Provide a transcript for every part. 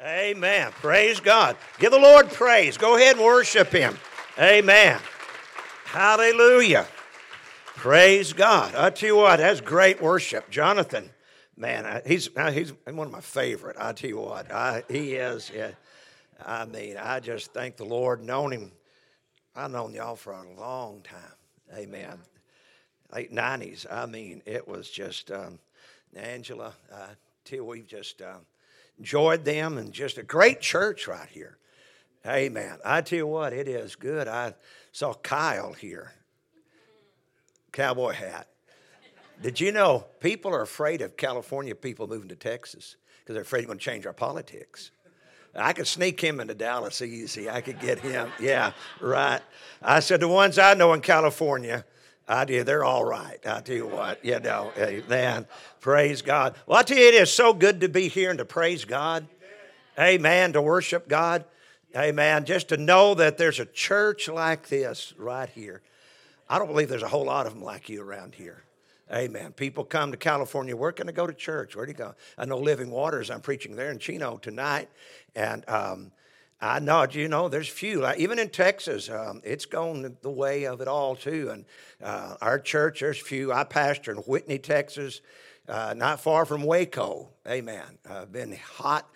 Amen. Praise God. Give the Lord praise. Go ahead and worship Him. Amen. Hallelujah. Praise God. I tell you what, that's great worship. Jonathan, man, he's he's one of my favorite. I tell you what, I, he is. Yeah. I mean, I just thank the Lord. Known him, I've known y'all for a long time. Amen. Late nineties. I mean, it was just um, Angela. Uh, till we've just uh, enjoyed them and just a great church right here. Amen. I tell you what, it is good. I saw Kyle here cowboy hat. Did you know people are afraid of California people moving to Texas because they're afraid we're going to change our politics? I could sneak him into Dallas easy. I could get him. Yeah, right. I said, the ones I know in California, I do, they're all right. I tell you what, you know, amen. Praise God. Well, I tell you, it is so good to be here and to praise God. Amen. To worship God. Amen. Just to know that there's a church like this right here. I don't believe there's a whole lot of them like you around here. Amen. People come to California. Where can I go to church? Where do you go? I know Living Waters. I'm preaching there in Chino tonight, and um, I know you know there's few. Even in Texas, um, it's gone the way of it all too. And uh, our church, there's few. I pastor in Whitney, Texas, uh, not far from Waco. Amen. Uh, been hot,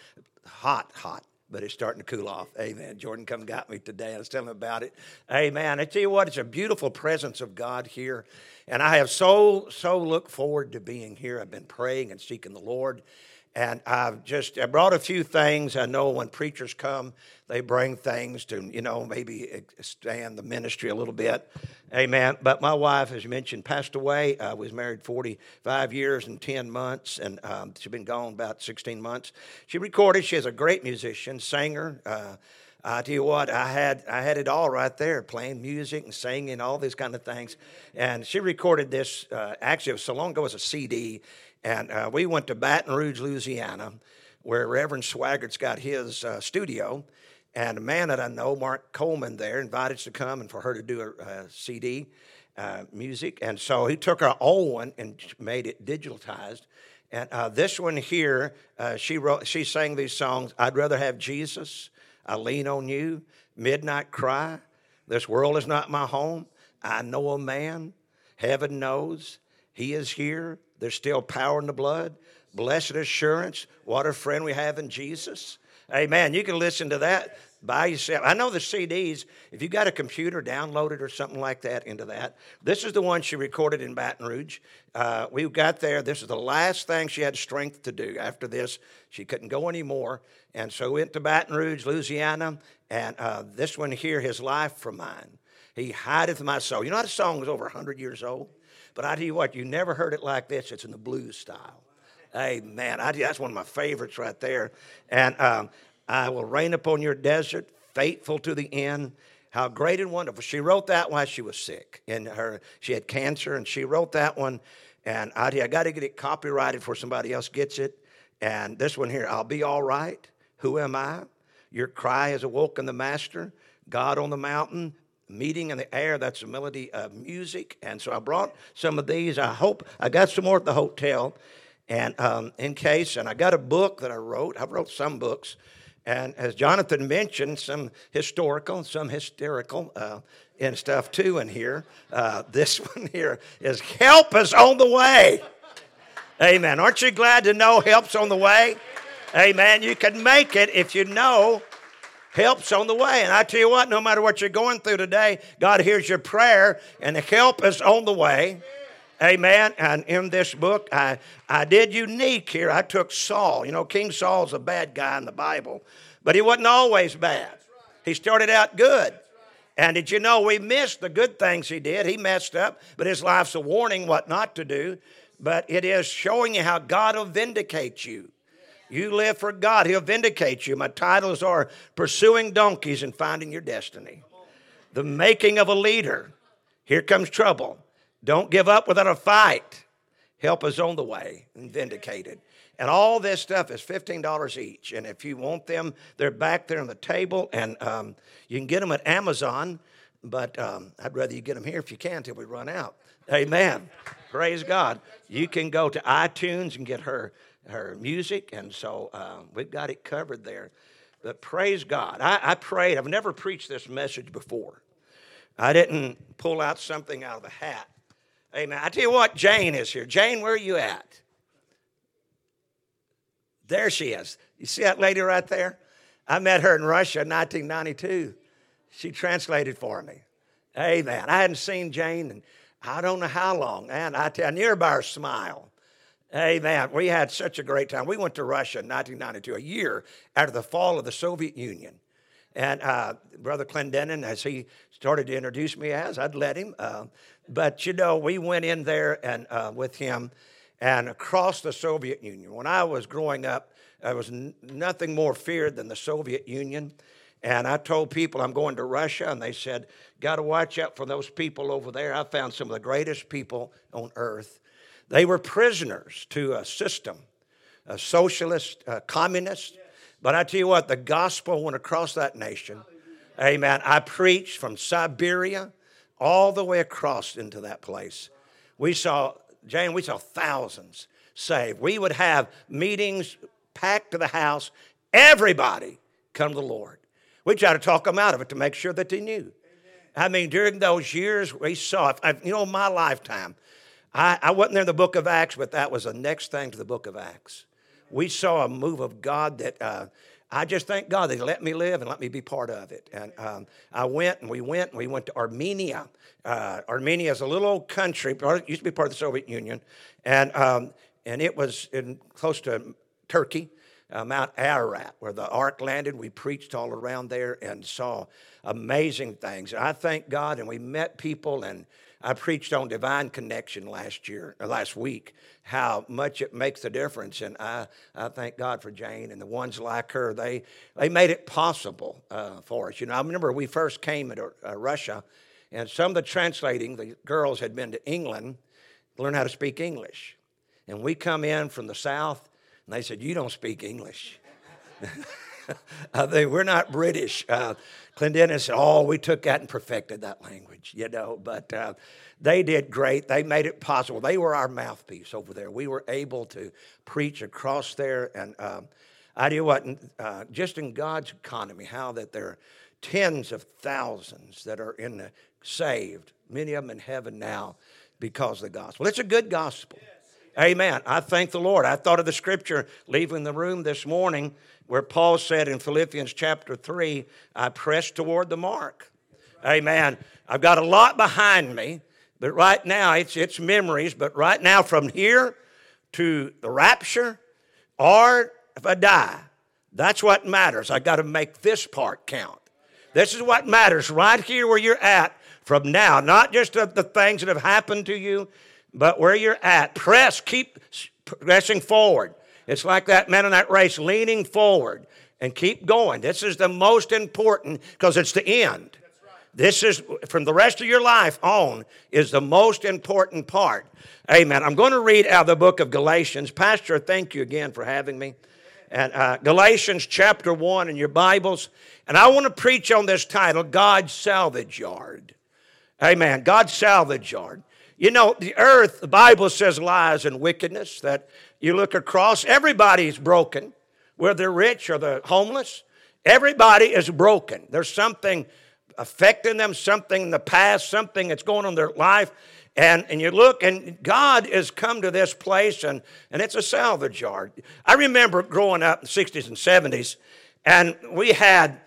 hot, hot but it's starting to cool off. Amen. Jordan come got me today. I was telling him about it. Amen. I tell you what, it's a beautiful presence of God here. And I have so, so look forward to being here. I've been praying and seeking the Lord. And I've just I brought a few things. I know when preachers come, they bring things to, you know, maybe expand the ministry a little bit. Amen. But my wife, as you mentioned, passed away. I was married 45 years and 10 months, and um, she's been gone about 16 months. She recorded. She is a great musician, singer. Uh, I tell you what, I had I had it all right there, playing music and singing, all these kind of things. And she recorded this. Uh, actually, it was so long ago as a CD, and uh, we went to Baton Rouge, Louisiana, where Reverend Swaggart's got his uh, studio. And a man that I know, Mark Coleman, there invited us to come and for her to do a, a CD uh, music. And so he took our old one and made it digitalized. And uh, this one here, uh, she wrote, she sang these songs. I'd rather have Jesus. I lean on you. Midnight cry. This world is not my home. I know a man. Heaven knows he is here. There's still power in the blood. Blessed assurance. What a friend we have in Jesus. Amen. You can listen to that by yourself. I know the CDs, if you got a computer, download it or something like that into that. This is the one she recorded in Baton Rouge. Uh, we got there. This is the last thing she had strength to do. After this, she couldn't go anymore. And so we went to Baton Rouge, Louisiana. And uh, this one here, His Life from Mine. He hideth my soul. You know, that song is over 100 years old. But I tell you what, you never heard it like this. It's in the blues style. Amen. I, that's one of my favorites right there. And um, I will rain upon your desert, faithful to the end. How great and wonderful. She wrote that while she was sick. And her, she had cancer, and she wrote that one. And I, I got to get it copyrighted before somebody else gets it. And this one here, I'll be all right. Who am I? Your cry has awoken the master. God on the mountain, meeting in the air. That's a melody of music. And so I brought some of these. I hope I got some more at the hotel. And um, in case, and I got a book that I wrote. I wrote some books. And as Jonathan mentioned, some historical, some hysterical, uh, and stuff too in here. Uh, this one here is Help is on the way. Amen. Aren't you glad to know help's on the way? Amen. You can make it if you know Help's on the way. And I tell you what, no matter what you're going through today, God hears your prayer and the help is on the way. Amen. And in this book, I, I did unique here. I took Saul. You know, King Saul's a bad guy in the Bible, but he wasn't always bad. He started out good. And did you know we missed the good things he did? He messed up, but his life's a warning what not to do. But it is showing you how God will vindicate you. You live for God, He'll vindicate you. My titles are Pursuing Donkeys and Finding Your Destiny, The Making of a Leader. Here comes trouble. Don't give up without a fight. Help is on the way and vindicated. And all this stuff is $15 each. And if you want them, they're back there on the table. And um, you can get them at Amazon, but um, I'd rather you get them here if you can until we run out. Amen. Praise God. You can go to iTunes and get her her music, and so uh, we've got it covered there. But praise God. I, I prayed. I've never preached this message before. I didn't pull out something out of the hat. Amen. I tell you what, Jane is here. Jane, where are you at? There she is. You see that lady right there? I met her in Russia in 1992. She translated for me. Amen. I hadn't seen Jane in I don't know how long. And I tell I knew her by her smile. Amen. We had such a great time. We went to Russia in 1992, a year after the fall of the Soviet Union. And uh, Brother Clendennen, as he started to introduce me as, I'd let him. Uh, but you know, we went in there and uh, with him and across the Soviet Union. When I was growing up, there was n- nothing more feared than the Soviet Union. And I told people I'm going to Russia, and they said, Got to watch out for those people over there. I found some of the greatest people on earth. They were prisoners to a system, a socialist, a communist. But I tell you what, the gospel went across that nation. Amen. I preached from Siberia all the way across into that place. We saw, Jane, we saw thousands saved. We would have meetings packed to the house. Everybody come to the Lord. We try to talk them out of it to make sure that they knew. I mean, during those years, we saw, you know, my lifetime, I, I wasn't there in the book of Acts, but that was the next thing to the book of Acts. We saw a move of God that uh, I just thank God that He let me live and let me be part of it. And um, I went and we went and we went to Armenia. Uh, Armenia is a little old country, used to be part of the Soviet Union, and, um, and it was in, close to Turkey uh, Mount Ararat, where the ark landed. We preached all around there and saw amazing things. And I thank God, and we met people, and I preached on divine connection last year, or last week, how much it makes a difference. And I, I thank God for Jane and the ones like her. They, they made it possible uh, for us. You know, I remember we first came to uh, Russia, and some of the translating, the girls had been to England to learn how to speak English. And we come in from the south, and they said, You don't speak English. I think we're not British. Uh, Clendennen said, Oh, we took that and perfected that language, you know. But uh, they did great. They made it possible. They were our mouthpiece over there. We were able to preach across there. And uh, I you what, uh, just in God's economy, how that there are tens of thousands that are in the saved, many of them in heaven now because of the gospel. It's a good gospel. Amen. I thank the Lord. I thought of the scripture leaving the room this morning where Paul said in Philippians chapter 3, I press toward the mark. Amen. I've got a lot behind me, but right now it's, it's memories. But right now, from here to the rapture, or if I die, that's what matters. I got to make this part count. This is what matters right here where you're at from now, not just the, the things that have happened to you, but where you're at, press, keep pressing forward. It's like that man in that race leaning forward and keep going. This is the most important because it's the end. This is from the rest of your life on is the most important part. Amen. I'm going to read out of the book of Galatians. Pastor, thank you again for having me. And uh, Galatians chapter 1 in your Bibles. And I want to preach on this title, God's Salvage Yard. Amen. God's Salvage Yard. You know, the earth, the Bible says lies and wickedness, that you look across, everybody's broken, whether they're rich or the homeless. Everybody is broken. There's something affecting them, something in the past, something that's going on in their life. And, and you look, and God has come to this place, and, and it's a salvage yard. I remember growing up in the 60s and 70s, and we had,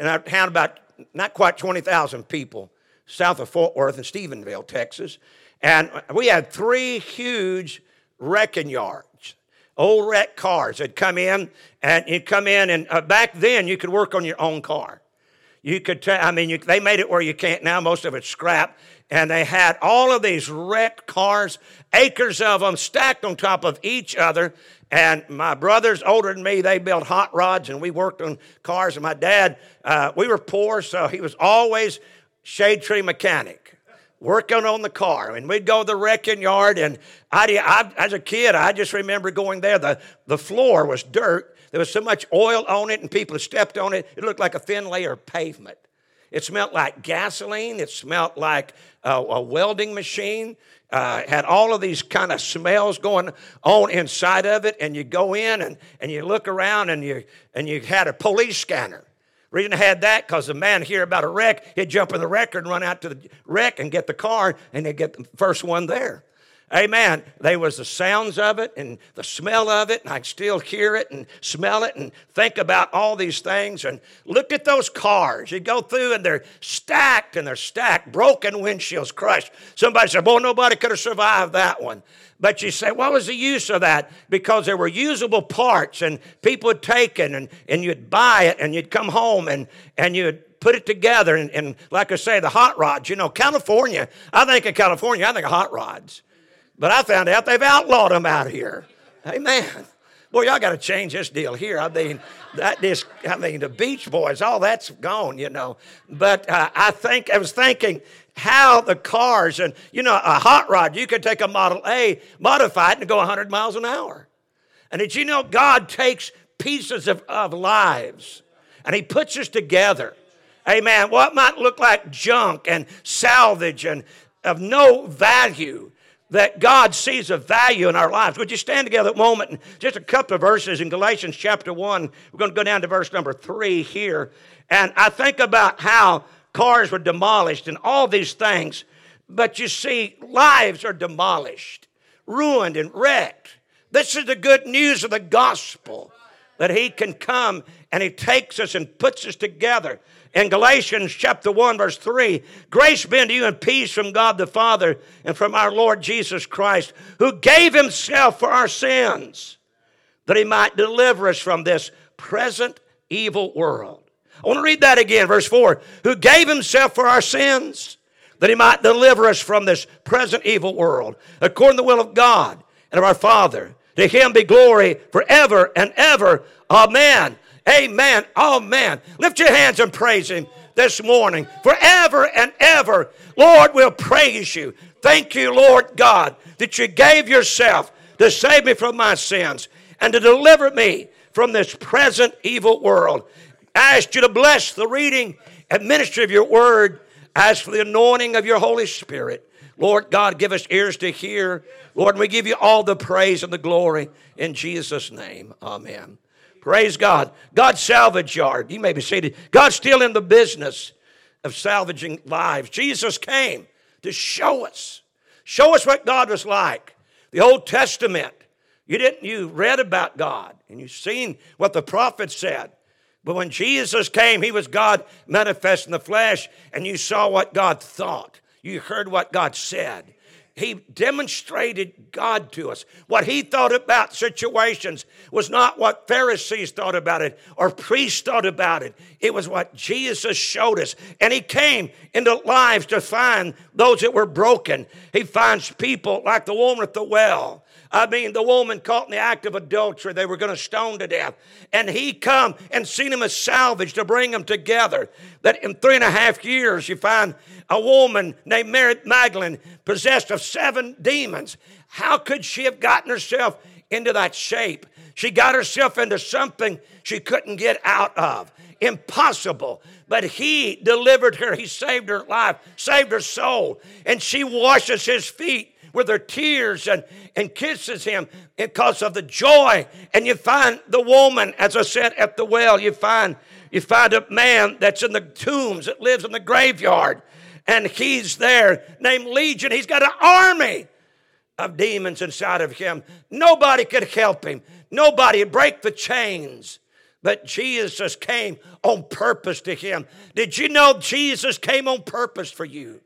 and I had about not quite 20,000 people south of Fort Worth in Stephenville, Texas. And we had three huge wrecking yards, old wreck cars that come in, and you'd come in, and uh, back then you could work on your own car. You could, t- I mean, you, they made it where you can't now. Most of it's scrap, and they had all of these wrecked cars, acres of them stacked on top of each other. And my brothers older than me, they built hot rods, and we worked on cars. And my dad, uh, we were poor, so he was always shade tree mechanic working on the car. And we'd go to the wrecking yard, and I, I, as a kid, I just remember going there. The, the floor was dirt. There was so much oil on it, and people had stepped on it. It looked like a thin layer of pavement. It smelled like gasoline. It smelled like a, a welding machine. Uh, had all of these kind of smells going on inside of it, and you go in and, and you look around and you and you had a police scanner. Reason I had that because the man hear about a wreck, he'd jump in the record and run out to the wreck and get the car, and they'd get the first one there. Amen. There was the sounds of it and the smell of it, and I'd still hear it and smell it and think about all these things. And look at those cars. You go through and they're stacked and they're stacked, broken windshields, crushed. Somebody said, Boy, nobody could have survived that one. But you say, what was the use of that? Because there were usable parts and people would take it and, and you'd buy it and you'd come home and, and you'd put it together. And, and like I say, the hot rods, you know, California, I think of California, I think of hot rods. But I found out they've outlawed them out here. Amen. Boy, y'all got to change this deal here. I mean, that this, I mean, the Beach Boys, all that's gone, you know. But uh, I think I was thinking how the cars and you know a hot rod, you could take a Model A, modify it, and go 100 miles an hour. And did you know God takes pieces of, of lives and He puts us together? Amen. What might look like junk and salvage and of no value that God sees a value in our lives. Would you stand together a moment? And just a couple of verses in Galatians chapter 1. We're going to go down to verse number 3 here. And I think about how cars were demolished and all these things. But you see, lives are demolished, ruined, and wrecked. This is the good news of the gospel that He can come and He takes us and puts us together in Galatians chapter 1, verse 3 Grace be unto you and peace from God the Father and from our Lord Jesus Christ, who gave himself for our sins, that he might deliver us from this present evil world. I want to read that again, verse 4 Who gave himself for our sins, that he might deliver us from this present evil world, according to the will of God and of our Father. To him be glory forever and ever. Amen. Amen. Oh, man. Lift your hands and praise Him this morning forever and ever. Lord, we'll praise you. Thank you, Lord God, that you gave yourself to save me from my sins and to deliver me from this present evil world. I ask you to bless the reading and ministry of your word. As for the anointing of your Holy Spirit, Lord God, give us ears to hear. Lord, we give you all the praise and the glory in Jesus' name. Amen. Praise God. God's salvage yard. You may be seated. God's still in the business of salvaging lives. Jesus came to show us, show us what God was like. The Old Testament, you didn't, you read about God and you've seen what the prophets said. But when Jesus came, he was God manifest in the flesh, and you saw what God thought. You heard what God said. He demonstrated God to us. What he thought about situations was not what Pharisees thought about it or priests thought about it. It was what Jesus showed us. And he came into lives to find those that were broken. He finds people like the woman at the well. I mean, the woman caught in the act of adultery, they were going to stone to death. And he come and seen him as salvage to bring them together. That in three and a half years, you find a woman named Mary Magdalene possessed of seven demons. How could she have gotten herself into that shape? She got herself into something she couldn't get out of. Impossible. But he delivered her. He saved her life, saved her soul. And she washes his feet with her tears and, and kisses him because of the joy. And you find the woman, as I said, at the well, you find you find a man that's in the tombs that lives in the graveyard. And he's there named Legion. He's got an army of demons inside of him. Nobody could help him. Nobody break the chains. But Jesus came on purpose to him. Did you know Jesus came on purpose for you?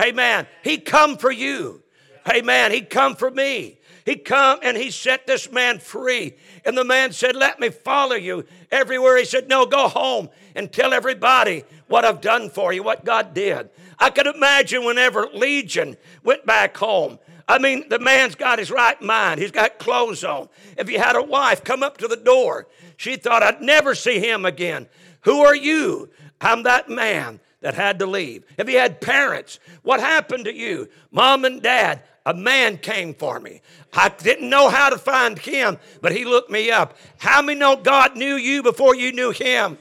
Amen. He come for you. Amen. He come for me. He come and he set this man free. And the man said, Let me follow you everywhere. He said, No, go home and tell everybody what I've done for you, what God did. I could imagine whenever Legion went back home. I mean, the man's got his right mind. He's got clothes on. If he had a wife come up to the door, she thought, I'd never see him again. Who are you? I'm that man that had to leave. If he had parents, what happened to you? Mom and dad, a man came for me. I didn't know how to find him, but he looked me up. How many know God knew you before you knew him?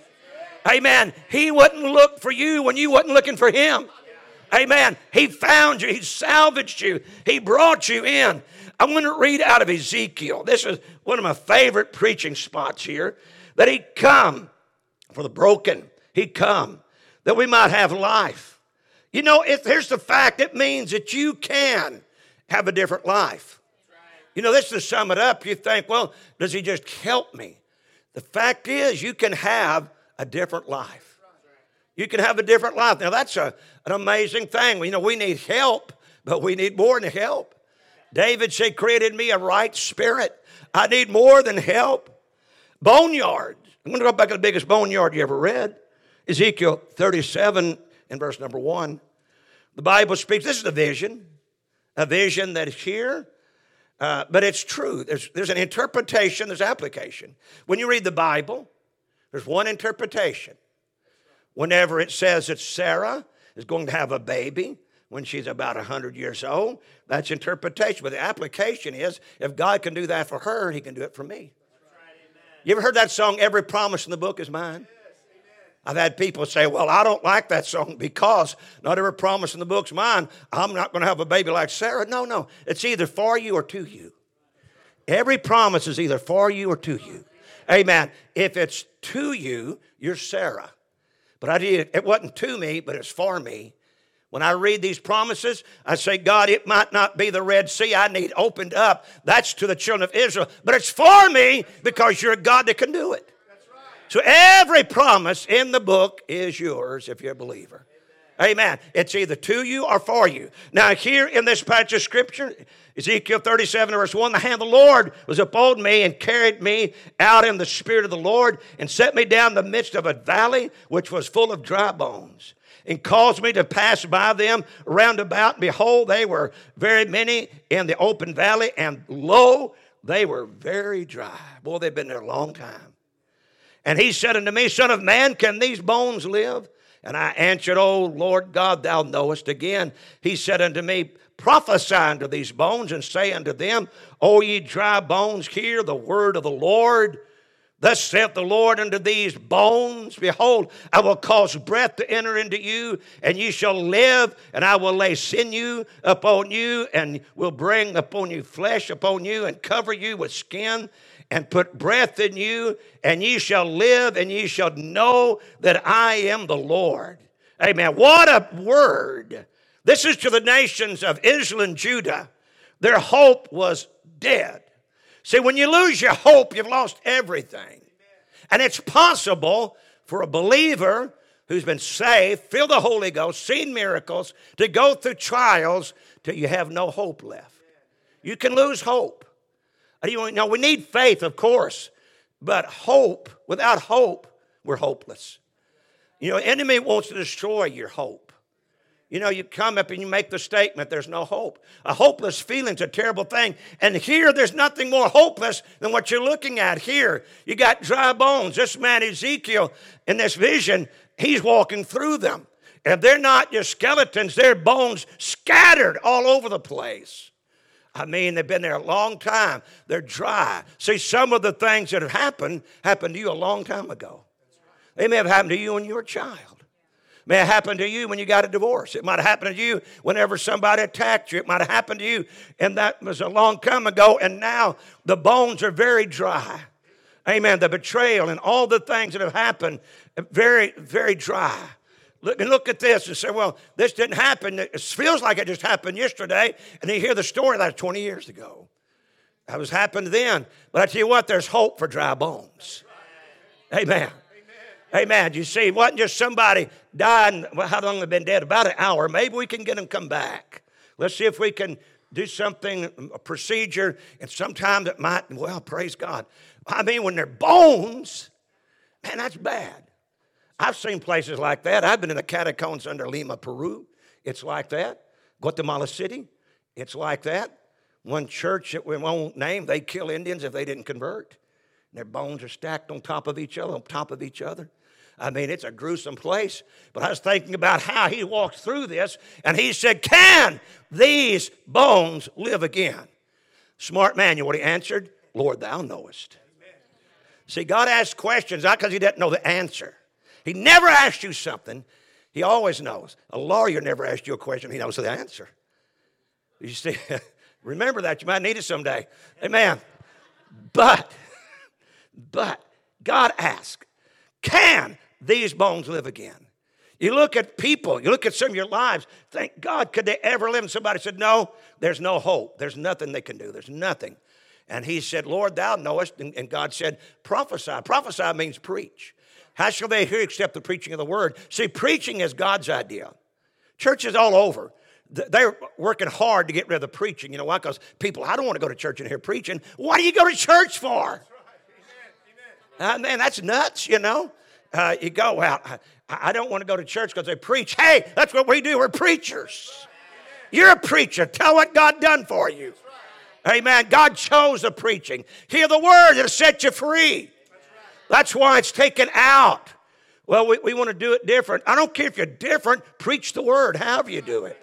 Amen. He wouldn't look for you when you wasn't looking for him. Amen. He found you. He salvaged you. He brought you in. I want to read out of Ezekiel. This is one of my favorite preaching spots here. That he come for the broken. He come that we might have life. You know, if here's the fact, it means that you can have a different life. You know, this to sum it up, you think, well, does he just help me? The fact is, you can have a different life. You can have a different life. Now, that's a, an amazing thing. You know, we need help, but we need more than help. David said, created me a right spirit. I need more than help. Boneyard. I'm going to go back to the biggest boneyard you ever read. Ezekiel 37 in verse number 1. The Bible speaks, this is a vision, a vision that is here, uh, but it's true. There's, there's an interpretation, there's application. When you read the Bible, there's one interpretation. Whenever it says that Sarah is going to have a baby when she's about 100 years old, that's interpretation. But the application is if God can do that for her, he can do it for me. You ever heard that song, Every Promise in the Book is Mine? I've had people say, Well, I don't like that song because not every promise in the book's mine. I'm not going to have a baby like Sarah. No, no. It's either for you or to you. Every promise is either for you or to you. Amen. If it's to you, you're Sarah. But I did, it wasn't to me, but it's for me. When I read these promises, I say, God, it might not be the Red Sea I need opened up. That's to the children of Israel. But it's for me because you're a God that can do it. So every promise in the book is yours if you're a believer. Amen. It's either to you or for you. Now, here in this passage of scripture, Ezekiel 37, verse 1, the hand of the Lord was upon me and carried me out in the spirit of the Lord and set me down in the midst of a valley which was full of dry bones and caused me to pass by them round about. Behold, they were very many in the open valley, and lo, they were very dry. Boy, they've been there a long time. And he said unto me, Son of man, can these bones live? And I answered, O Lord God, thou knowest. Again, he said unto me, Prophesy unto these bones, and say unto them, O ye dry bones, hear the word of the Lord. Thus saith the Lord unto these bones Behold, I will cause breath to enter into you, and ye shall live, and I will lay sinew upon you, and will bring upon you flesh upon you, and cover you with skin, and put breath in you, and ye shall live, and ye shall know that I am the Lord. Amen. What a word. This is to the nations of Israel and Judah. Their hope was dead. See, when you lose your hope, you've lost everything. And it's possible for a believer who's been saved, filled the Holy Ghost, seen miracles, to go through trials till you have no hope left. You can lose hope. You know, we need faith, of course, but hope, without hope, we're hopeless. You know, enemy wants to destroy your hope. You know, you come up and you make the statement, there's no hope. A hopeless feeling's a terrible thing. And here, there's nothing more hopeless than what you're looking at here. You got dry bones. This man, Ezekiel, in this vision, he's walking through them. And they're not just skeletons, they're bones scattered all over the place. I mean, they've been there a long time. They're dry. See, some of the things that have happened happened to you a long time ago. They may have happened to you when you were a child. It may have happened to you when you got a divorce. It might have happened to you whenever somebody attacked you. It might have happened to you, and that was a long time ago. And now the bones are very dry. Amen. The betrayal and all the things that have happened, very, very dry. Look and look at this and say, well, this didn't happen. It feels like it just happened yesterday. And you hear the story like 20 years ago. That was happened then. But I tell you what, there's hope for dry bones. Amen. Amen. You see, it wasn't just somebody died. Well, how long have they been dead? About an hour. Maybe we can get them come back. Let's see if we can do something, a procedure, and sometime that might, well, praise God. I mean, when they're bones, man, that's bad. I've seen places like that. I've been in the catacombs under Lima, Peru. It's like that. Guatemala City, it's like that. One church that we won't name, they kill Indians if they didn't convert. Their bones are stacked on top of each other, on top of each other. I mean, it's a gruesome place. But I was thinking about how he walked through this, and he said, Can these bones live again? Smart man, you know what he answered? Lord, thou knowest. See, God asked questions not because he didn't know the answer. He never asks you something, he always knows. A lawyer never asks you a question, he knows the answer. You see, remember that. You might need it someday. Amen. But, but, God asked, can these bones live again? You look at people, you look at some of your lives, thank God, could they ever live? And somebody said, No, there's no hope. There's nothing they can do. There's nothing. And he said, Lord, thou knowest. And God said, Prophesy. Prophesy means preach. How shall they hear except the preaching of the word? See, preaching is God's idea. Churches all over, they're working hard to get rid of the preaching. You know why? Because people, I don't want to go to church and hear preaching. What do you go to church for? Uh, man, that's nuts, you know. Uh, you go, well, I, I don't want to go to church because they preach. Hey, that's what we do. We're preachers. You're a preacher. Tell what God done for you. Amen. God chose the preaching. Hear the word, it'll set you free. That's why it's taken out. Well, we, we want to do it different. I don't care if you're different, preach the word, however you do it.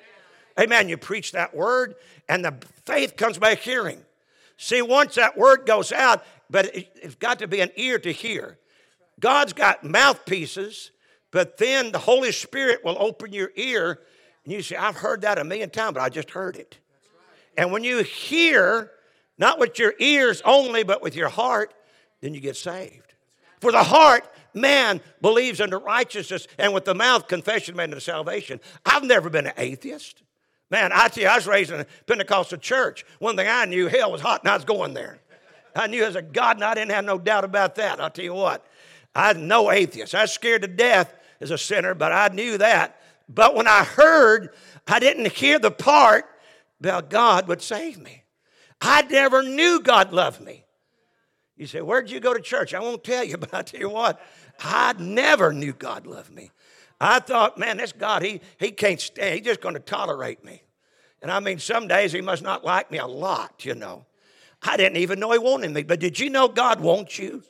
Amen. You preach that word, and the faith comes by hearing. See, once that word goes out, but it, it's got to be an ear to hear. God's got mouthpieces, but then the Holy Spirit will open your ear, and you say, I've heard that a million times, but I just heard it. And when you hear, not with your ears only, but with your heart, then you get saved. For the heart, man believes unto righteousness, and with the mouth, confession made unto salvation. I've never been an atheist. Man, I you, I was raised in a Pentecostal church. One thing I knew, hell was hot, and I was going there. I knew as a God, and I didn't have no doubt about that. I'll tell you what, I'm no atheist. I was scared to death as a sinner, but I knew that. But when I heard, I didn't hear the part about God would save me. I never knew God loved me. You say, Where'd you go to church? I won't tell you, but I tell you what, I never knew God loved me. I thought, man, this God, he, he can't stand. He's just going to tolerate me. And I mean, some days he must not like me a lot, you know. I didn't even know he wanted me. But did you know God wants you?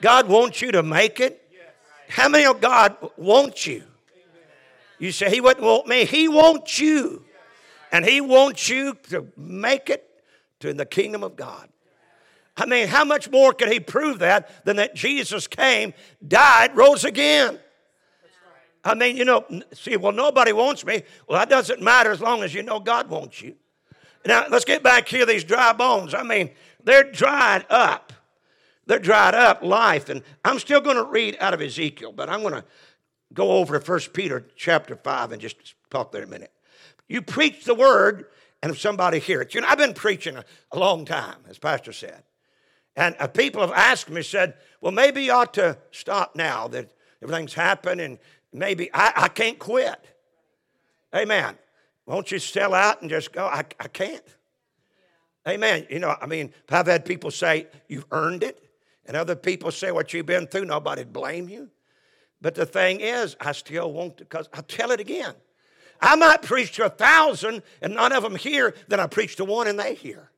God wants you to make it. How many of God wants you? You say, He wouldn't want me. He wants you. And He wants you to make it to the kingdom of God. I mean, how much more can He prove that than that Jesus came, died, rose again? I mean, you know, see, well, nobody wants me. Well, that doesn't matter as long as you know God wants you. Now, let's get back here, these dry bones. I mean, they're dried up. They're dried up life. And I'm still going to read out of Ezekiel, but I'm going to go over to 1 Peter chapter 5 and just talk there a minute. You preach the word, and if somebody hears it, you know, I've been preaching a, a long time, as Pastor said. And uh, people have asked me, said, well, maybe you ought to stop now that everything's happened and maybe I, I can't quit. Amen. Won't you sell out and just go? I, I can't. Amen. You know, I mean, I've had people say, you've earned it. And other people say what you've been through, nobody'd blame you. But the thing is, I still want to, because I'll tell it again. I might preach to a thousand and none of them hear, then I preach to one and they hear.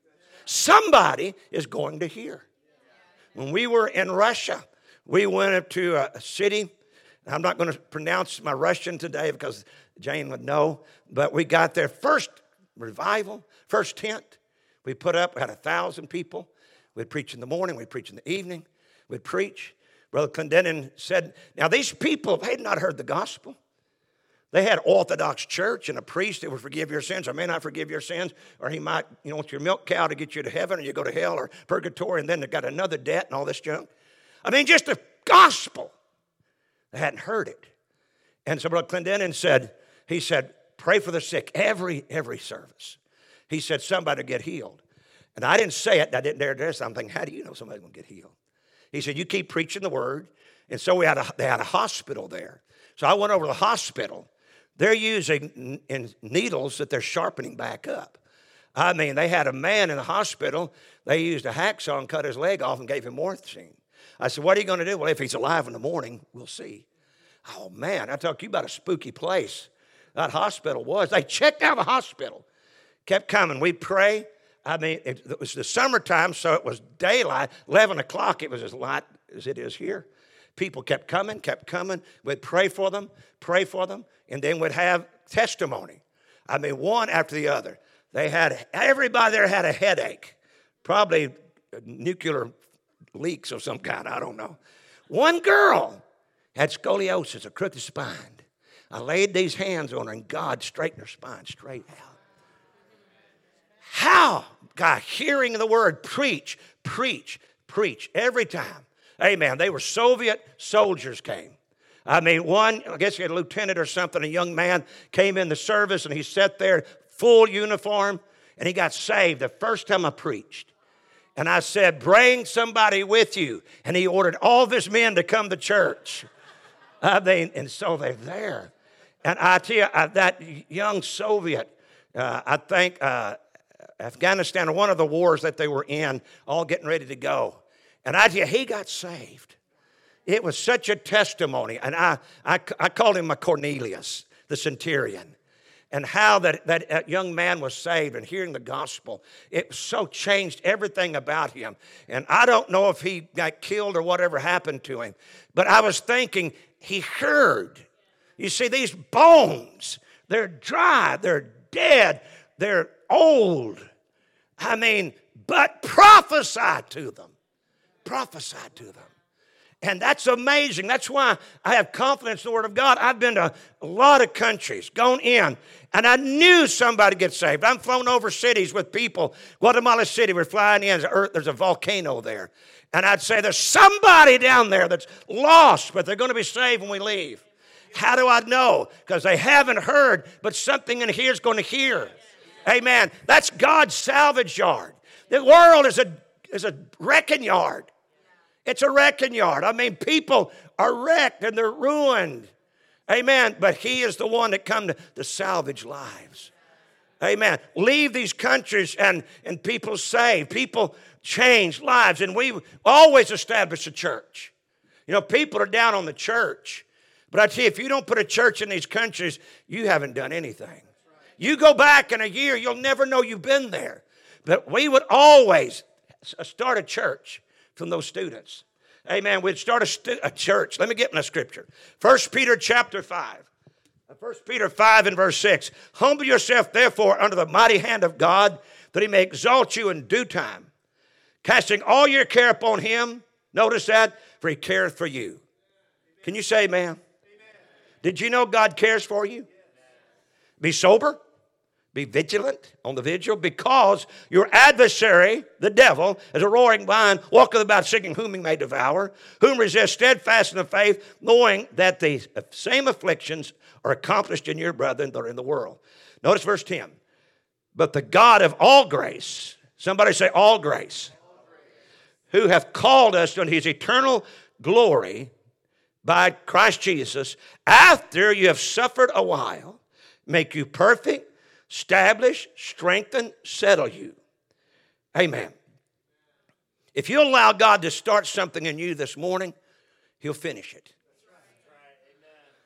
Somebody is going to hear. When we were in Russia, we went up to a city. I'm not going to pronounce my Russian today because Jane would know, but we got there first revival, first tent. We put up, we had a thousand people. We'd preach in the morning, we'd preach in the evening, we'd preach. Brother Clendennen said, Now these people, they had not heard the gospel. They had Orthodox church and a priest that would forgive your sins or may not forgive your sins, or he might, you know, want your milk cow to get you to heaven or you go to hell or purgatory, and then they got another debt and all this junk. I mean, just the gospel. They hadn't heard it. And so Brother Clendennen said, he said, pray for the sick every, every service. He said, somebody get healed. And I didn't say it, I didn't dare to say something. How do you know somebody's to get healed? He said, You keep preaching the word. And so we had a, they had a hospital there. So I went over to the hospital. They're using needles that they're sharpening back up. I mean, they had a man in the hospital. They used a hacksaw and cut his leg off and gave him morphine. I said, What are you going to do? Well, if he's alive in the morning, we'll see. Oh, man, I talk to you about a spooky place. That hospital was. They checked out the hospital, kept coming. We'd pray. I mean, it, it, was the summertime, so it was daylight. 11 o'clock, it was as light as it is here. People kept coming, kept coming. We'd pray for them, pray for them, and then we'd have testimony. I mean, one after the other. They had, everybody there had a headache, probably nuclear leaks of some kind, I don't know. One girl had scoliosis, a crooked spine. I laid these hands on her, and God straightened her spine straight out. How? God, hearing the word preach, preach, preach every time. Amen. They were Soviet soldiers came. I mean, one, I guess he had a lieutenant or something, a young man came in the service and he sat there, full uniform, and he got saved the first time I preached. And I said, Bring somebody with you. And he ordered all of his men to come to church. I mean, and so they're there. And I tell you, uh, that young Soviet, uh, I think uh, Afghanistan, or one of the wars that they were in, all getting ready to go. And I he got saved. It was such a testimony. And I, I, I called him a Cornelius, the centurion. And how that, that, that young man was saved and hearing the gospel, it so changed everything about him. And I don't know if he got killed or whatever happened to him, but I was thinking he heard. You see, these bones, they're dry, they're dead, they're old. I mean, but prophesy to them. Prophesy to them. And that's amazing. That's why I have confidence in the Word of God. I've been to a lot of countries, gone in, and I knew somebody get saved. I'm flown over cities with people. Guatemala City, we're flying in. There's a volcano there. And I'd say, there's somebody down there that's lost, but they're going to be saved when we leave. How do I know? Because they haven't heard, but something in here is going to hear. Amen. That's God's salvage yard. The world is a, is a wrecking yard. It's a wrecking yard. I mean, people are wrecked and they're ruined. Amen. But He is the one that come to, to salvage lives. Amen. Leave these countries and, and people save. People change lives. And we always establish a church. You know, people are down on the church. But I tell you, if you don't put a church in these countries, you haven't done anything. You go back in a year, you'll never know you've been there. But we would always start a church from those students. Amen. We'd start a, stu- a church. Let me get in the scripture. First Peter chapter 5. First Peter 5 and verse 6. Humble yourself, therefore, under the mighty hand of God, that he may exalt you in due time. Casting all your care upon him. Notice that, for he careth for you. Can you say, man? Did you know God cares for you? Be sober, be vigilant on the vigil, because your adversary, the devil, as a roaring lion, walketh about seeking whom he may devour, whom resist steadfast in the faith, knowing that the same afflictions are accomplished in your brethren that are in the world. Notice verse 10. But the God of all grace, somebody say, all grace, who hath called us unto his eternal glory by Christ Jesus, after you have suffered a while, make you perfect establish, strengthen, settle you. Amen. If you allow God to start something in you this morning, He'll finish it.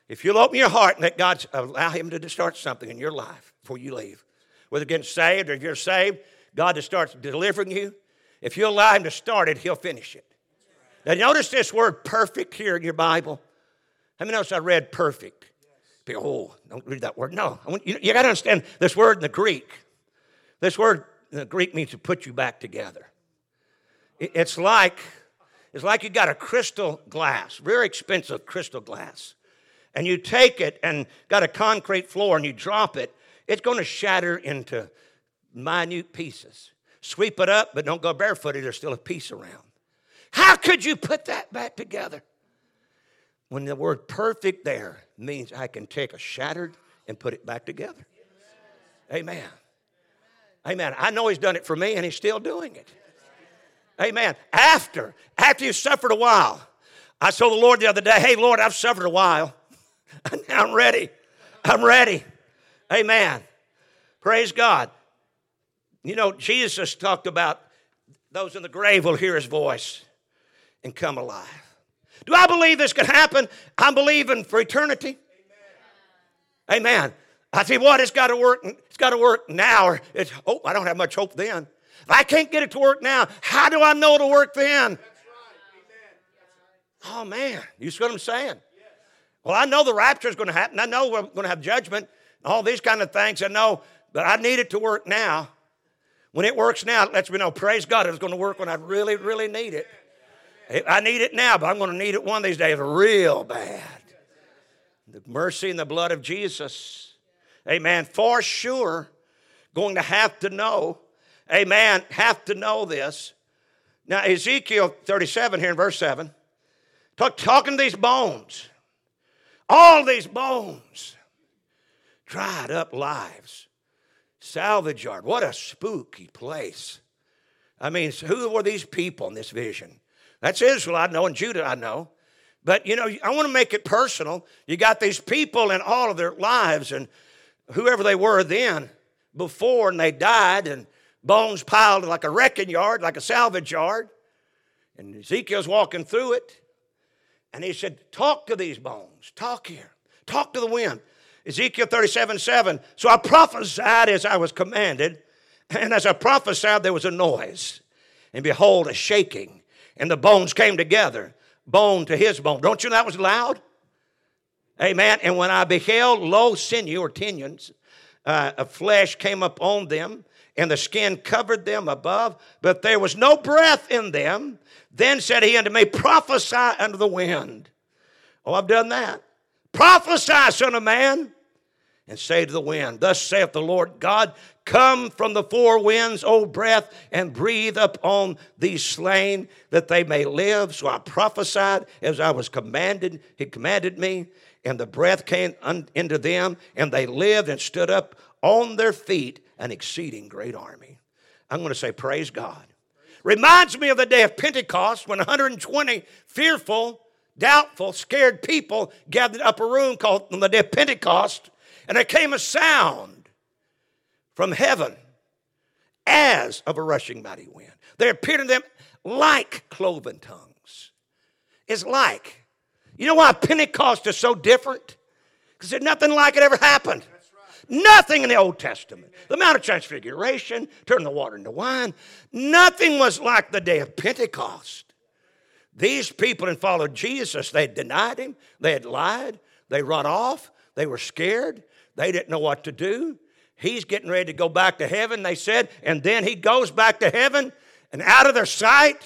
If you'll open your heart and let God allow Him to start something in your life before you leave, whether getting saved or if you're saved, God to start delivering you, if you allow Him to start it, He'll finish it. Now, notice this word perfect here in your Bible. How many notice I read perfect? Oh, don't read that word. No, want, you, you got to understand this word in the Greek. This word in the Greek means to put you back together. It, it's like it's like you got a crystal glass, very expensive crystal glass, and you take it and got a concrete floor and you drop it. It's going to shatter into minute pieces. Sweep it up, but don't go barefooted. There's still a piece around. How could you put that back together? When the word perfect there means I can take a shattered and put it back together. Amen. Amen. I know he's done it for me and he's still doing it. Amen. After, after you've suffered a while, I told the Lord the other day, hey, Lord, I've suffered a while. I'm ready. I'm ready. Amen. Praise God. You know, Jesus talked about those in the grave will hear his voice and come alive. Do I believe this can happen? I'm believing for eternity. Amen. Amen. I see what, it's got to work. It's got to work now. Or it's hope. I don't have much hope then. If I can't get it to work now, how do I know it'll work then? Oh man, you see what I'm saying? Well, I know the rapture is going to happen. I know we're going to have judgment. All these kind of things. I know, but I need it to work now. When it works now, it lets me know. Praise God, it's going to work when I really, really need it. I need it now, but I'm going to need it one of these days real bad. The mercy and the blood of Jesus. Amen. For sure, going to have to know. Amen. Have to know this. Now, Ezekiel 37 here in verse 7, talk, talking to these bones, all these bones, dried up lives, salvage yard. What a spooky place. I mean, who were these people in this vision? That's Israel, I know, and Judah, I know. But, you know, I want to make it personal. You got these people in all of their lives, and whoever they were then, before, and they died, and bones piled like a wrecking yard, like a salvage yard. And Ezekiel's walking through it, and he said, Talk to these bones, talk here, talk to the wind. Ezekiel 37 7. So I prophesied as I was commanded, and as I prophesied, there was a noise. And behold, a shaking, and the bones came together, bone to his bone. Don't you know that was loud? Amen. And when I beheld, lo, sinew or tendons uh, of flesh came up on them, and the skin covered them above, but there was no breath in them. Then said he unto me, Prophesy unto the wind. Oh, I've done that. Prophesy, son of man, and say to the wind, Thus saith the Lord God, Come from the four winds, O breath, and breathe upon these slain that they may live. So I prophesied as I was commanded. He commanded me, and the breath came into them, and they lived and stood up on their feet, an exceeding great army. I'm going to say, Praise God. Reminds me of the day of Pentecost when 120 fearful, doubtful, scared people gathered up a room called on the day of Pentecost, and there came a sound from heaven as of a rushing mighty wind. There appeared to them like cloven tongues. It's like. You know why Pentecost is so different? Because there's nothing like it ever happened. Nothing in the Old Testament. The Mount of Transfiguration, turning the water into wine. Nothing was like the day of Pentecost. These people had followed Jesus. They had denied him. They had lied. They run off. They were scared. They didn't know what to do. He's getting ready to go back to heaven, they said. And then he goes back to heaven and out of their sight.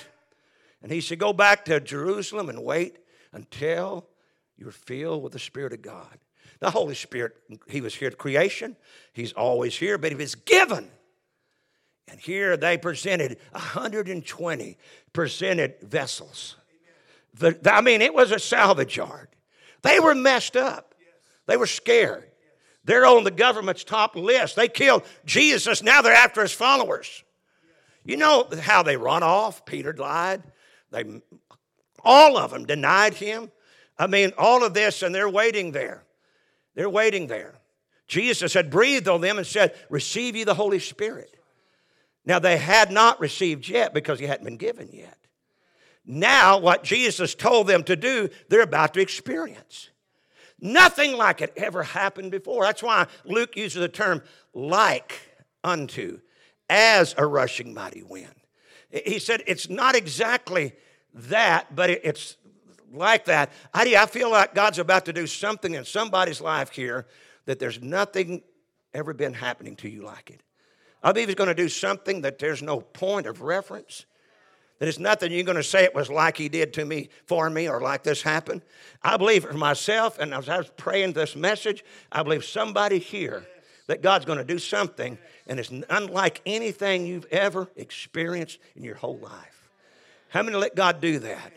And he said, Go back to Jerusalem and wait until you're filled with the Spirit of God. The Holy Spirit, He was here at creation, He's always here, but He was given. And here they presented 120 presented vessels. The, I mean, it was a salvage yard. They were messed up. They were scared. They're on the government's top list. They killed Jesus. Now they're after his followers. You know how they run off? Peter lied. They, all of them denied him. I mean, all of this, and they're waiting there. They're waiting there. Jesus had breathed on them and said, Receive ye the Holy Spirit. Now, they had not received yet because he hadn't been given yet. Now, what Jesus told them to do, they're about to experience. Nothing like it ever happened before. That's why Luke uses the term like unto, as a rushing mighty wind. He said it's not exactly that, but it's like that. I, I feel like God's about to do something in somebody's life here that there's nothing ever been happening to you like it. I believe He's going to do something that there's no point of reference. That it's nothing you're going to say it was like He did to me, for me, or like this happened. I believe for myself, and as I was praying this message, I believe somebody here that God's going to do something, and it's unlike anything you've ever experienced in your whole life. How many let God do that?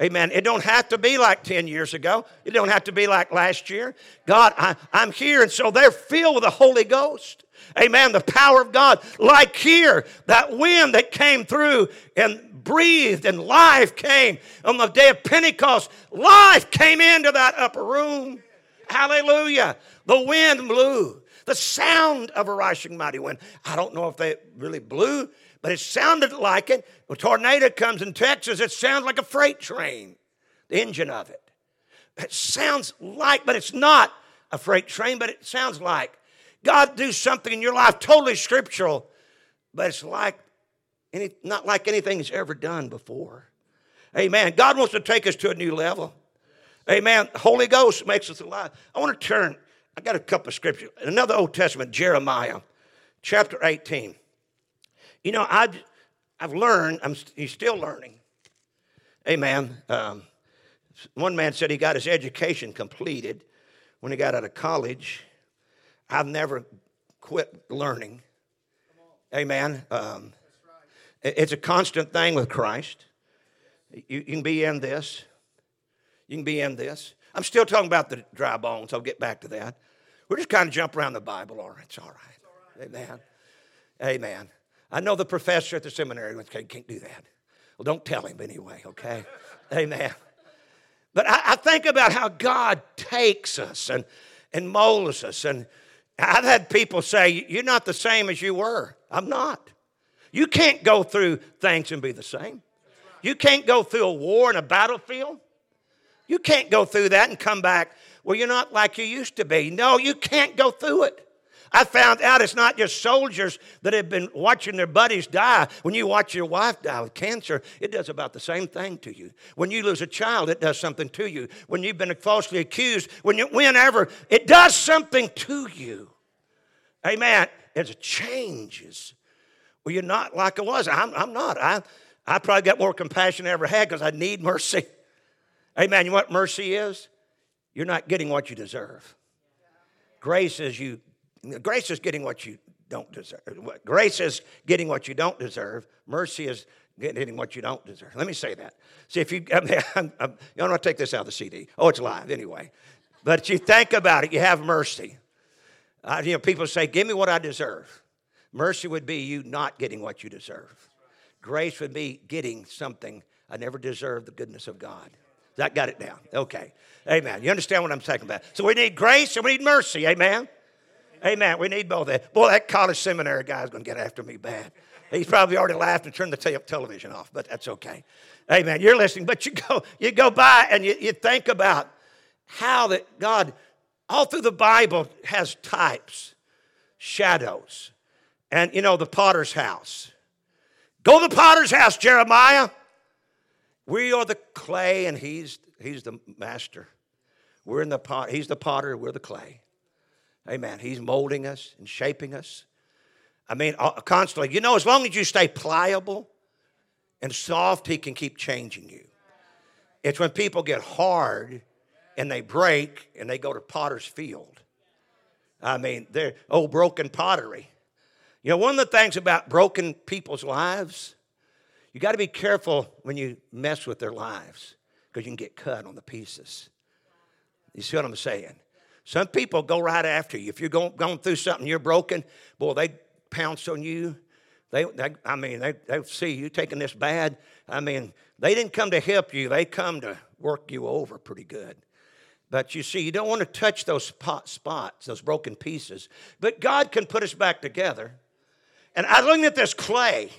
Amen. It don't have to be like 10 years ago. It don't have to be like last year. God, I, I'm here, and so they're filled with the Holy Ghost. Amen. The power of God. Like here, that wind that came through and breathed, and life came on the day of Pentecost. Life came into that upper room. Hallelujah. The wind blew. The sound of a rushing mighty wind. I don't know if they really blew, but it sounded like it. A tornado comes in Texas, it sounds like a freight train, the engine of it. It sounds like, but it's not a freight train, but it sounds like. God do something in your life totally scriptural, but it's like any, not like anything He's ever done before. Amen. God wants to take us to a new level. Amen. Holy Ghost makes us alive. I want to turn, I got a couple of scriptures. Another Old Testament, Jeremiah, chapter 18. You know, I've, I've learned, I'm he's still learning. Amen. Um, one man said he got his education completed when he got out of college. I've never quit learning. Amen. Um, it's a constant thing with Christ. You, can be in this. You can be in this. I'm still talking about the dry bones. I'll get back to that. We're just kind of jump around the Bible. All right, it's all right. Amen. Amen. I know the professor at the seminary okay, can't do that. Well, don't tell him anyway, okay? Amen. But I, I, think about how God takes us and, and molds us. And I've had people say, You're not the same as you were. I'm not. You can't go through things and be the same. You can't go through a war and a battlefield. You can't go through that and come back, well, you're not like you used to be. No, you can't go through it. I found out it's not just soldiers that have been watching their buddies die. When you watch your wife die with cancer, it does about the same thing to you. When you lose a child, it does something to you. When you've been falsely accused, when you, whenever, it does something to you. Amen. It changes. Well, you're not like I was. I'm, I'm not. I, I probably got more compassion than I ever had because I need mercy. Amen. You know what mercy is? You're not getting what you deserve. Grace is you Grace is getting what you don't deserve. Grace is getting what you don't deserve. Mercy is getting what you don't deserve. Let me say that. See, if you, I mean, I'm, I'm, you don't want to take this out of the CD. Oh, it's live anyway. But you think about it, you have mercy. Uh, you know, people say, "Give me what I deserve." Mercy would be you not getting what you deserve. Grace would be getting something I never deserved. The goodness of God. That got it down. Okay. Amen. You understand what I'm talking about? So we need grace and we need mercy. Amen. Amen. We need both of that. Boy, that college seminary guy's going to get after me bad. He's probably already laughed and turned the te- television off, but that's okay. Amen. You're listening, but you go, you go by and you, you think about how that God, all through the Bible, has types, shadows. And you know, the potter's house. Go to the potter's house, Jeremiah. We are the clay, and he's he's the master. We're in the pot, he's the potter, we're the clay. Amen. He's molding us and shaping us. I mean, uh, constantly. You know, as long as you stay pliable and soft, He can keep changing you. It's when people get hard and they break and they go to potter's field. I mean, they're, oh, broken pottery. You know, one of the things about broken people's lives, you got to be careful when you mess with their lives because you can get cut on the pieces. You see what I'm saying? Some people go right after you. If you're going, going through something, you're broken, boy, they pounce on you. They, they I mean, they, they see you taking this bad. I mean, they didn't come to help you, they come to work you over pretty good. But you see, you don't want to touch those spot, spots, those broken pieces. But God can put us back together. And I looked at this clay,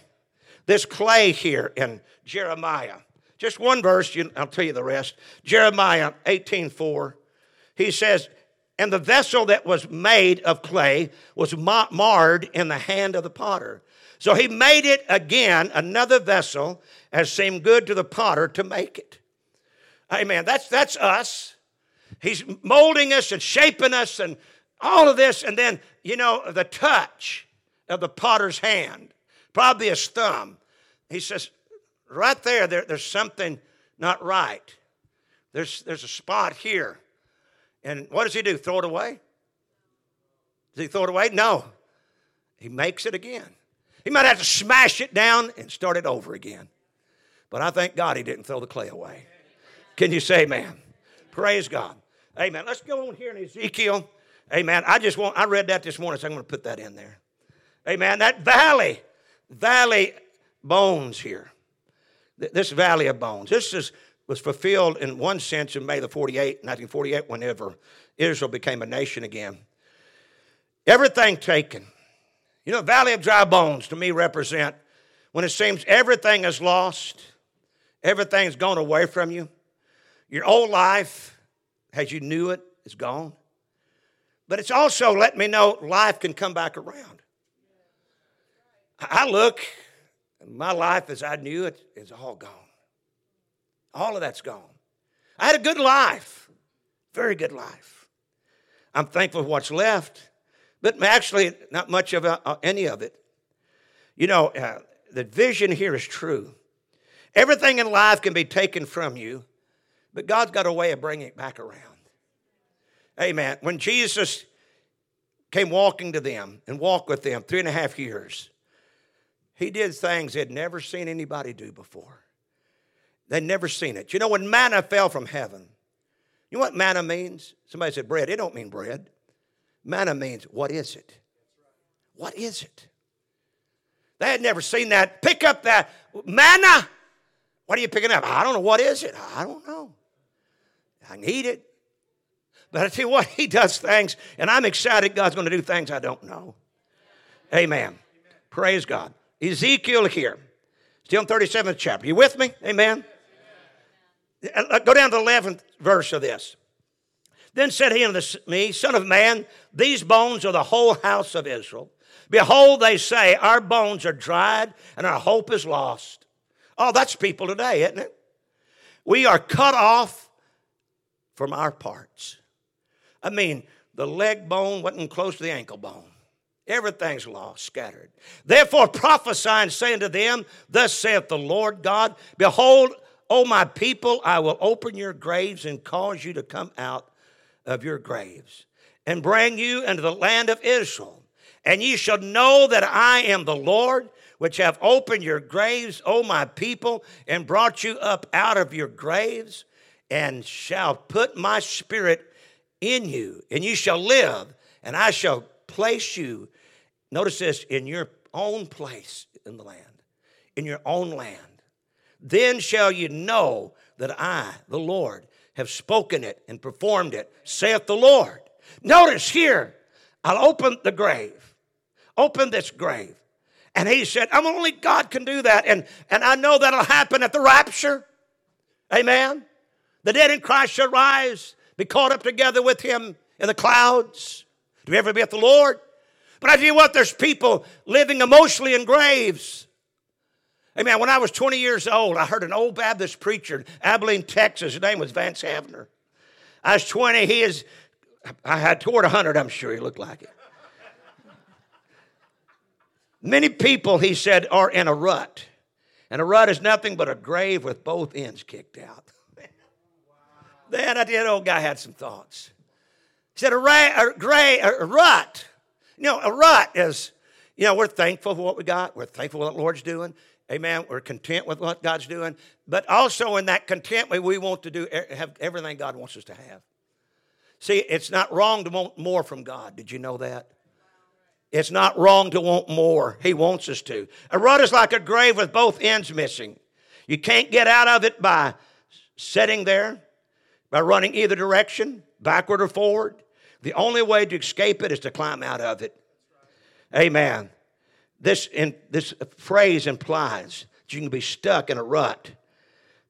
this clay here in Jeremiah. Just one verse, I'll tell you the rest. Jeremiah 18 4. He says, and the vessel that was made of clay was marred in the hand of the potter. So he made it again, another vessel, as seemed good to the potter to make it. Amen. That's, that's us. He's molding us and shaping us and all of this. And then, you know, the touch of the potter's hand, probably his thumb. He says, right there, there there's something not right. There's, there's a spot here. And what does he do? Throw it away? Does he throw it away? No. He makes it again. He might have to smash it down and start it over again. But I thank God he didn't throw the clay away. Can you say amen? Praise God. Amen. Let's go on here in Ezekiel. Amen. I just want, I read that this morning, so I'm going to put that in there. Amen. That valley, valley bones here. This valley of bones. This is was fulfilled in one sense in May the 48, 1948, whenever Israel became a nation again. Everything taken. You know, Valley of Dry Bones to me represent when it seems everything is lost, everything's gone away from you. Your old life, as you knew it, is gone. But it's also let me know life can come back around. I look, and my life as I knew it is all gone. All of that's gone. I had a good life, very good life. I'm thankful for what's left, but actually, not much of uh, any of it. You know, uh, the vision here is true. Everything in life can be taken from you, but God's got a way of bringing it back around. Amen. When Jesus came walking to them and walked with them three and a half years, he did things they'd never seen anybody do before. They'd never seen it. You know, when manna fell from heaven, you know what manna means? Somebody said bread. It don't mean bread. Manna means what is it? What is it? They had never seen that. Pick up that manna. What are you picking up? I don't know. What is it? I don't know. I need it. But I tell you what, he does things, and I'm excited God's going to do things I don't know. Amen. Amen. Praise God. Ezekiel here, still in 37th chapter. You with me? Amen. Amen. Go down to the 11th verse of this. Then said he unto me, Son of man, these bones are the whole house of Israel. Behold, they say, Our bones are dried and our hope is lost. Oh, that's people today, isn't it? We are cut off from our parts. I mean, the leg bone wasn't close to the ankle bone. Everything's lost, scattered. Therefore prophesy and say unto them, Thus saith the Lord God, Behold, O my people, I will open your graves and cause you to come out of your graves and bring you into the land of Israel. And ye shall know that I am the Lord, which have opened your graves, O my people, and brought you up out of your graves, and shall put my spirit in you, and you shall live, and I shall place you, notice this, in your own place in the land, in your own land. Then shall you know that I, the Lord, have spoken it and performed it, saith the Lord. Notice here, I'll open the grave, open this grave. And he said, I'm only God can do that. And, and I know that'll happen at the rapture. Amen. The dead in Christ shall rise be caught up together with him in the clouds. Do we ever be at the Lord? But I tell you what, there's people living emotionally in graves. Amen. When I was 20 years old, I heard an old Baptist preacher in Abilene, Texas. His name was Vance Havner. I was 20. He is, I had toward 100, I'm sure he looked like it. Many people, he said, are in a rut. And a rut is nothing but a grave with both ends kicked out. Then did, old guy had some thoughts. He said, a, ra- a, gray, a rut. You know, a rut is, you know, we're thankful for what we got. We're thankful for what the Lord's doing. Amen. We're content with what God's doing. But also in that contentment, we want to do have everything God wants us to have. See, it's not wrong to want more from God. Did you know that? It's not wrong to want more. He wants us to. A rut is like a grave with both ends missing. You can't get out of it by sitting there by running either direction, backward or forward. The only way to escape it is to climb out of it. Amen. This, in, this phrase implies that you can be stuck in a rut,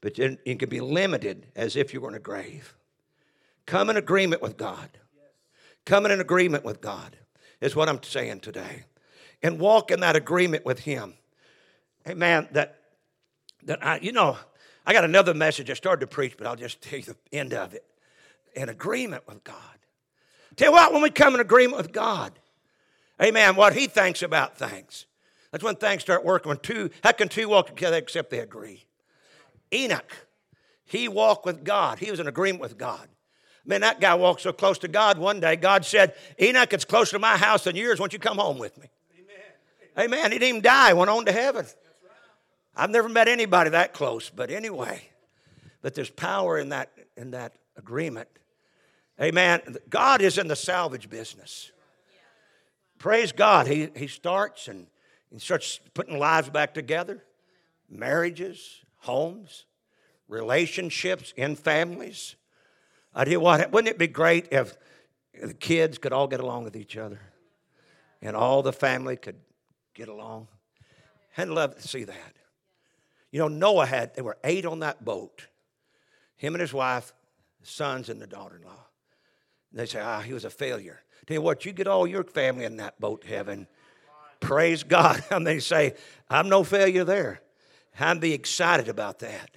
but you can be limited as if you were in a grave. Come in agreement with God. Come in agreement with God is what I'm saying today. And walk in that agreement with Him. Hey, man, That, that I, you know, I got another message I started to preach, but I'll just tell you the end of it. In agreement with God. Tell you what, when we come in agreement with God, amen, what He thinks about things. That's when things start working. When two, how can two walk together except they agree? Enoch, he walked with God. He was in agreement with God. Man, that guy walked so close to God one day, God said, Enoch, it's closer to my house than yours. Won't you come home with me? Amen. Amen. He didn't even die, went on to heaven. I've never met anybody that close, but anyway, but there's power in that in that agreement. Amen. God is in the salvage business. Praise God. He, he starts and he starts putting lives back together, marriages, homes, relationships in families. I tell you what, wouldn't it be great if the kids could all get along with each other and all the family could get along? I'd love to see that. You know, Noah had, there were eight on that boat. Him and his wife, sons, and the daughter in law. They say, ah, he was a failure. Tell you what, you get all your family in that boat to heaven. Praise God. And they say, I'm no failure there. I'm be excited about that.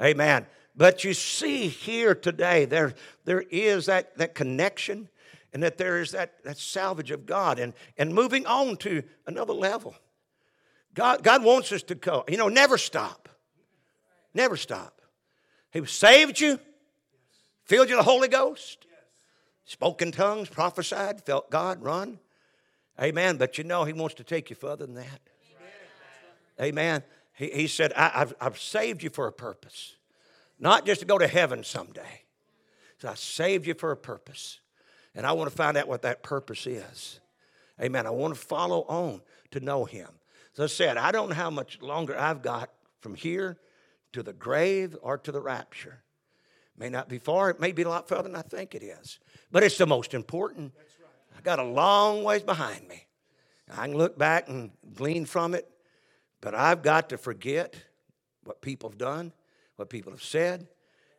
Amen. Amen. But you see here today, there, there is that, that connection and that there is that, that salvage of God and, and moving on to another level. God, God wants us to go, you know, never stop. Never stop. He saved you, filled you with the Holy Ghost, spoke in tongues, prophesied, felt God, run. Amen. But you know, He wants to take you further than that. Amen. He, he said, I, have I've saved you for a purpose, not just to go to heaven someday. So I saved you for a purpose. And I want to find out what that purpose is. Amen. I want to follow on to know Him. As I said, I don't know how much longer I've got from here to the grave or to the rapture. May not be far, it may be a lot further than I think it is. But it's the most important. I got a long ways behind me. I can look back and glean from it, but I've got to forget what people have done, what people have said,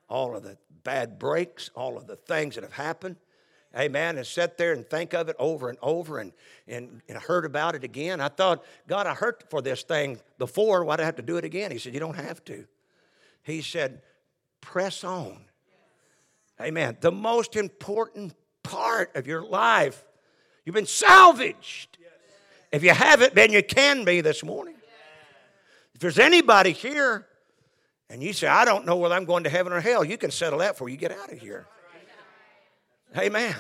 all of the bad breaks, all of the things that have happened. Amen. And sit there and think of it over and over and, and, and heard about it again. I thought, God, I hurt for this thing before. Why'd I have to do it again? He said, You don't have to. He said, Press on. Amen. The most important part of your life, you've been salvaged. If you haven't been, you can be this morning. If there's anybody here and you say, I don't know whether I'm going to heaven or hell, you can settle that before you get out of here. Amen.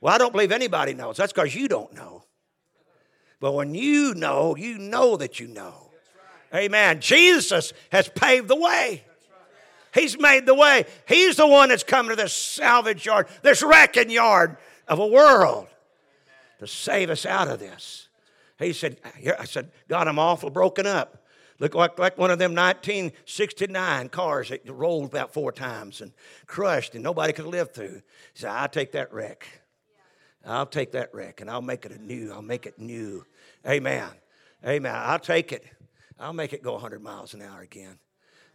Well, I don't believe anybody knows. That's because you don't know. But when you know, you know that you know. Amen. Jesus has paved the way. He's made the way. He's the one that's come to this salvage yard, this wrecking yard of a world to save us out of this. He said, I said, God, I'm awful broken up. Look like, like one of them 1969 cars that rolled about four times and crushed and nobody could live through. He said, I'll take that wreck. I'll take that wreck and I'll make it new. I'll make it new. Amen. Amen. I'll take it. I'll make it go 100 miles an hour again.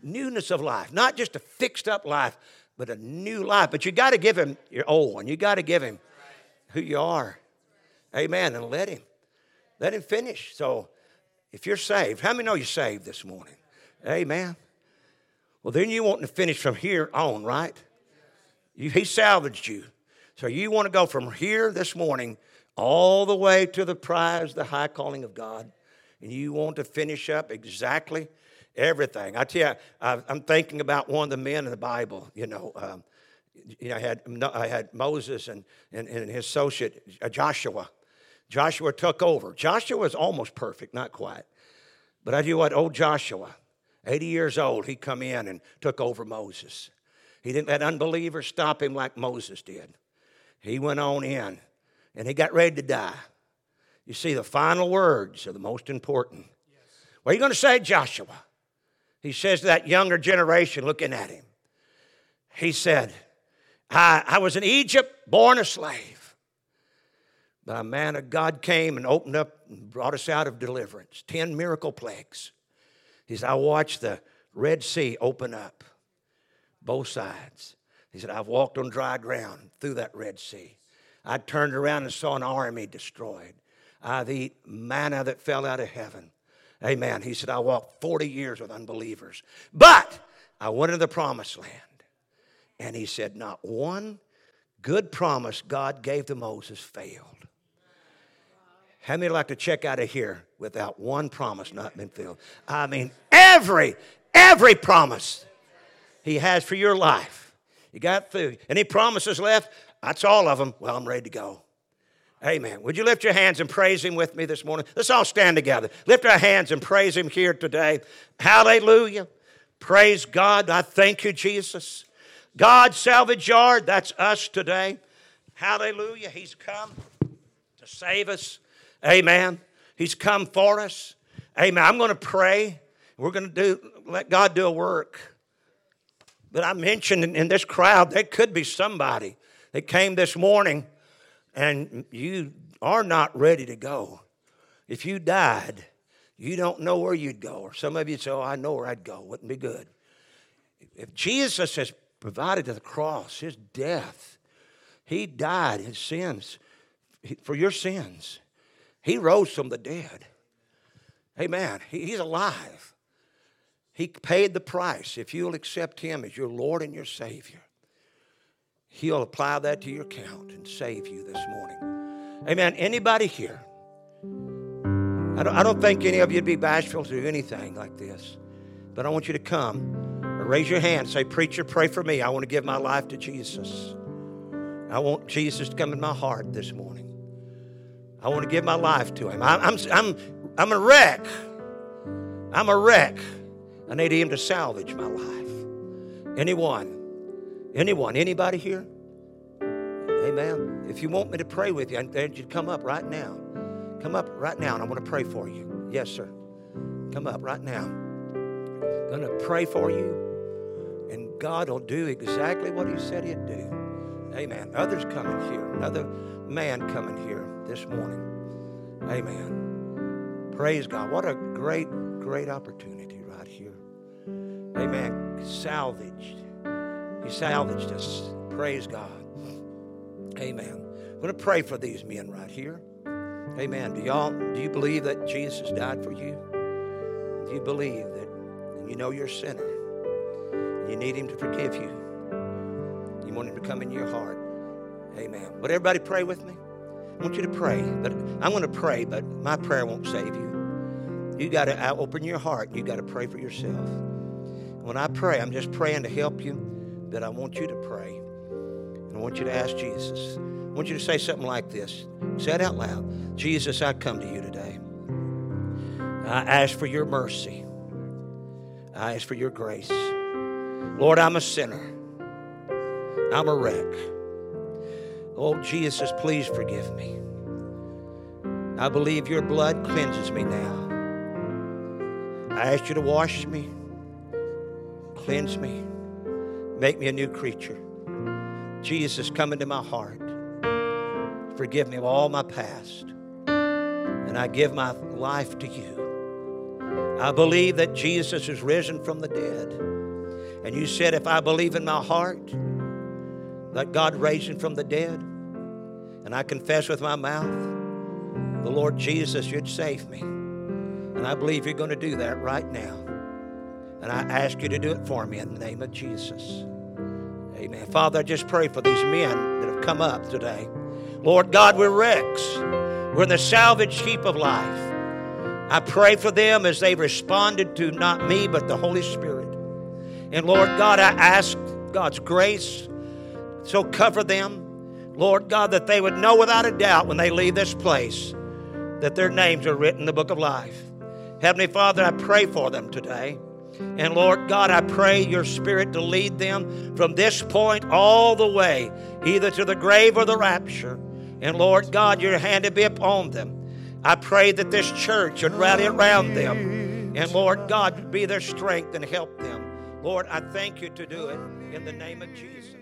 Newness of life, not just a fixed up life, but a new life. But you got to give him your old one. You got to give him who you are. Amen. And let him. Let him finish. So if you're saved, how many know you're saved this morning? Amen. Well, then you want to finish from here on, right? You, he salvaged you. So you want to go from here this morning all the way to the prize, the high calling of God. And you want to finish up exactly everything. I tell you, I'm thinking about one of the men in the Bible, you know. Um, you know, I had, I had Moses and, and, and his associate uh, Joshua. Joshua took over. Joshua was almost perfect, not quite. But I tell you what, old Joshua, 80 years old, he come in and took over Moses. He didn't let unbelievers stop him like Moses did. He went on in and he got ready to die. You see, the final words are the most important. Yes. What are you going to say, Joshua? He says to that younger generation looking at him, he said, I, I was in Egypt, born a slave. But a man of God came and opened up and brought us out of deliverance. Ten miracle plagues. He said, I watched the Red Sea open up, both sides. He said, I've walked on dry ground through that Red Sea. I turned around and saw an army destroyed. I've eaten manna that fell out of heaven. Amen. He said, I walked 40 years with unbelievers. But I went into the promised land. And he said, Not one good promise God gave to Moses failed. How many like to check out of here without one promise not been filled? I mean, every, every promise He has for your life. You got through. Any promises left? That's all of them. Well, I'm ready to go. Amen. Would you lift your hands and praise Him with me this morning? Let's all stand together. Lift our hands and praise Him here today. Hallelujah. Praise God. I thank you, Jesus. God, salvage yard, that's us today. Hallelujah. He's come to save us. Amen. He's come for us. Amen. I'm going to pray. We're going to do let God do a work. But I mentioned in, in this crowd, there could be somebody that came this morning and you are not ready to go. If you died, you don't know where you'd go. Or some of you say, Oh, I know where I'd go. Wouldn't be good. If Jesus has provided to the cross, his death, he died, his sins, for your sins. He rose from the dead. Amen. He's alive. He paid the price. If you'll accept Him as your Lord and your Savior, He'll apply that to your account and save you this morning. Amen. Anybody here? I don't, I don't think any of you'd be bashful to do anything like this, but I want you to come. Raise your hand. Say, Preacher, pray for me. I want to give my life to Jesus. I want Jesus to come in my heart this morning. I want to give my life to Him. I'm, I'm, I'm, I'm a wreck. I'm a wreck. I need Him to salvage my life. Anyone? Anyone? Anybody here? Amen. If you want me to pray with you, I need you to come up right now. Come up right now, and I want to pray for you. Yes, sir. Come up right now. I'm going to pray for you, and God will do exactly what He said He'd do. Amen. Others coming here. Another man coming here this morning. Amen. Praise God. What a great, great opportunity right here. Amen. Salvaged. He salvaged us. Praise God. Amen. I'm going to pray for these men right here. Amen. Do y'all do you believe that Jesus died for you? Do you believe that you know you're a sinner? And you need him to forgive you. You want him to come in your heart. Amen. Would everybody pray with me? I want you to pray, but I'm going to pray, but my prayer won't save you. You got to open your heart. You got to pray for yourself. When I pray, I'm just praying to help you, but I want you to pray. And I want you to ask Jesus. I want you to say something like this. Say it out loud. Jesus, I come to you today. I ask for your mercy. I ask for your grace. Lord, I'm a sinner. I'm a wreck. Oh, Jesus, please forgive me. I believe your blood cleanses me now. I ask you to wash me, cleanse me, make me a new creature. Jesus, come into my heart. Forgive me of all my past. And I give my life to you. I believe that Jesus is risen from the dead. And you said, if I believe in my heart that God raised him from the dead, and I confess with my mouth the Lord Jesus, you'd save me. And I believe you're going to do that right now. And I ask you to do it for me in the name of Jesus. Amen. Father, I just pray for these men that have come up today. Lord God, we're wrecks. We're the salvage heap of life. I pray for them as they've responded to not me, but the Holy Spirit. And Lord God, I ask God's grace. So cover them. Lord God, that they would know without a doubt when they leave this place that their names are written in the book of life. Heavenly Father, I pray for them today. And Lord God, I pray your Spirit to lead them from this point all the way, either to the grave or the rapture. And Lord God, your hand to be upon them. I pray that this church would rally around them. And Lord God, be their strength and help them. Lord, I thank you to do it in the name of Jesus.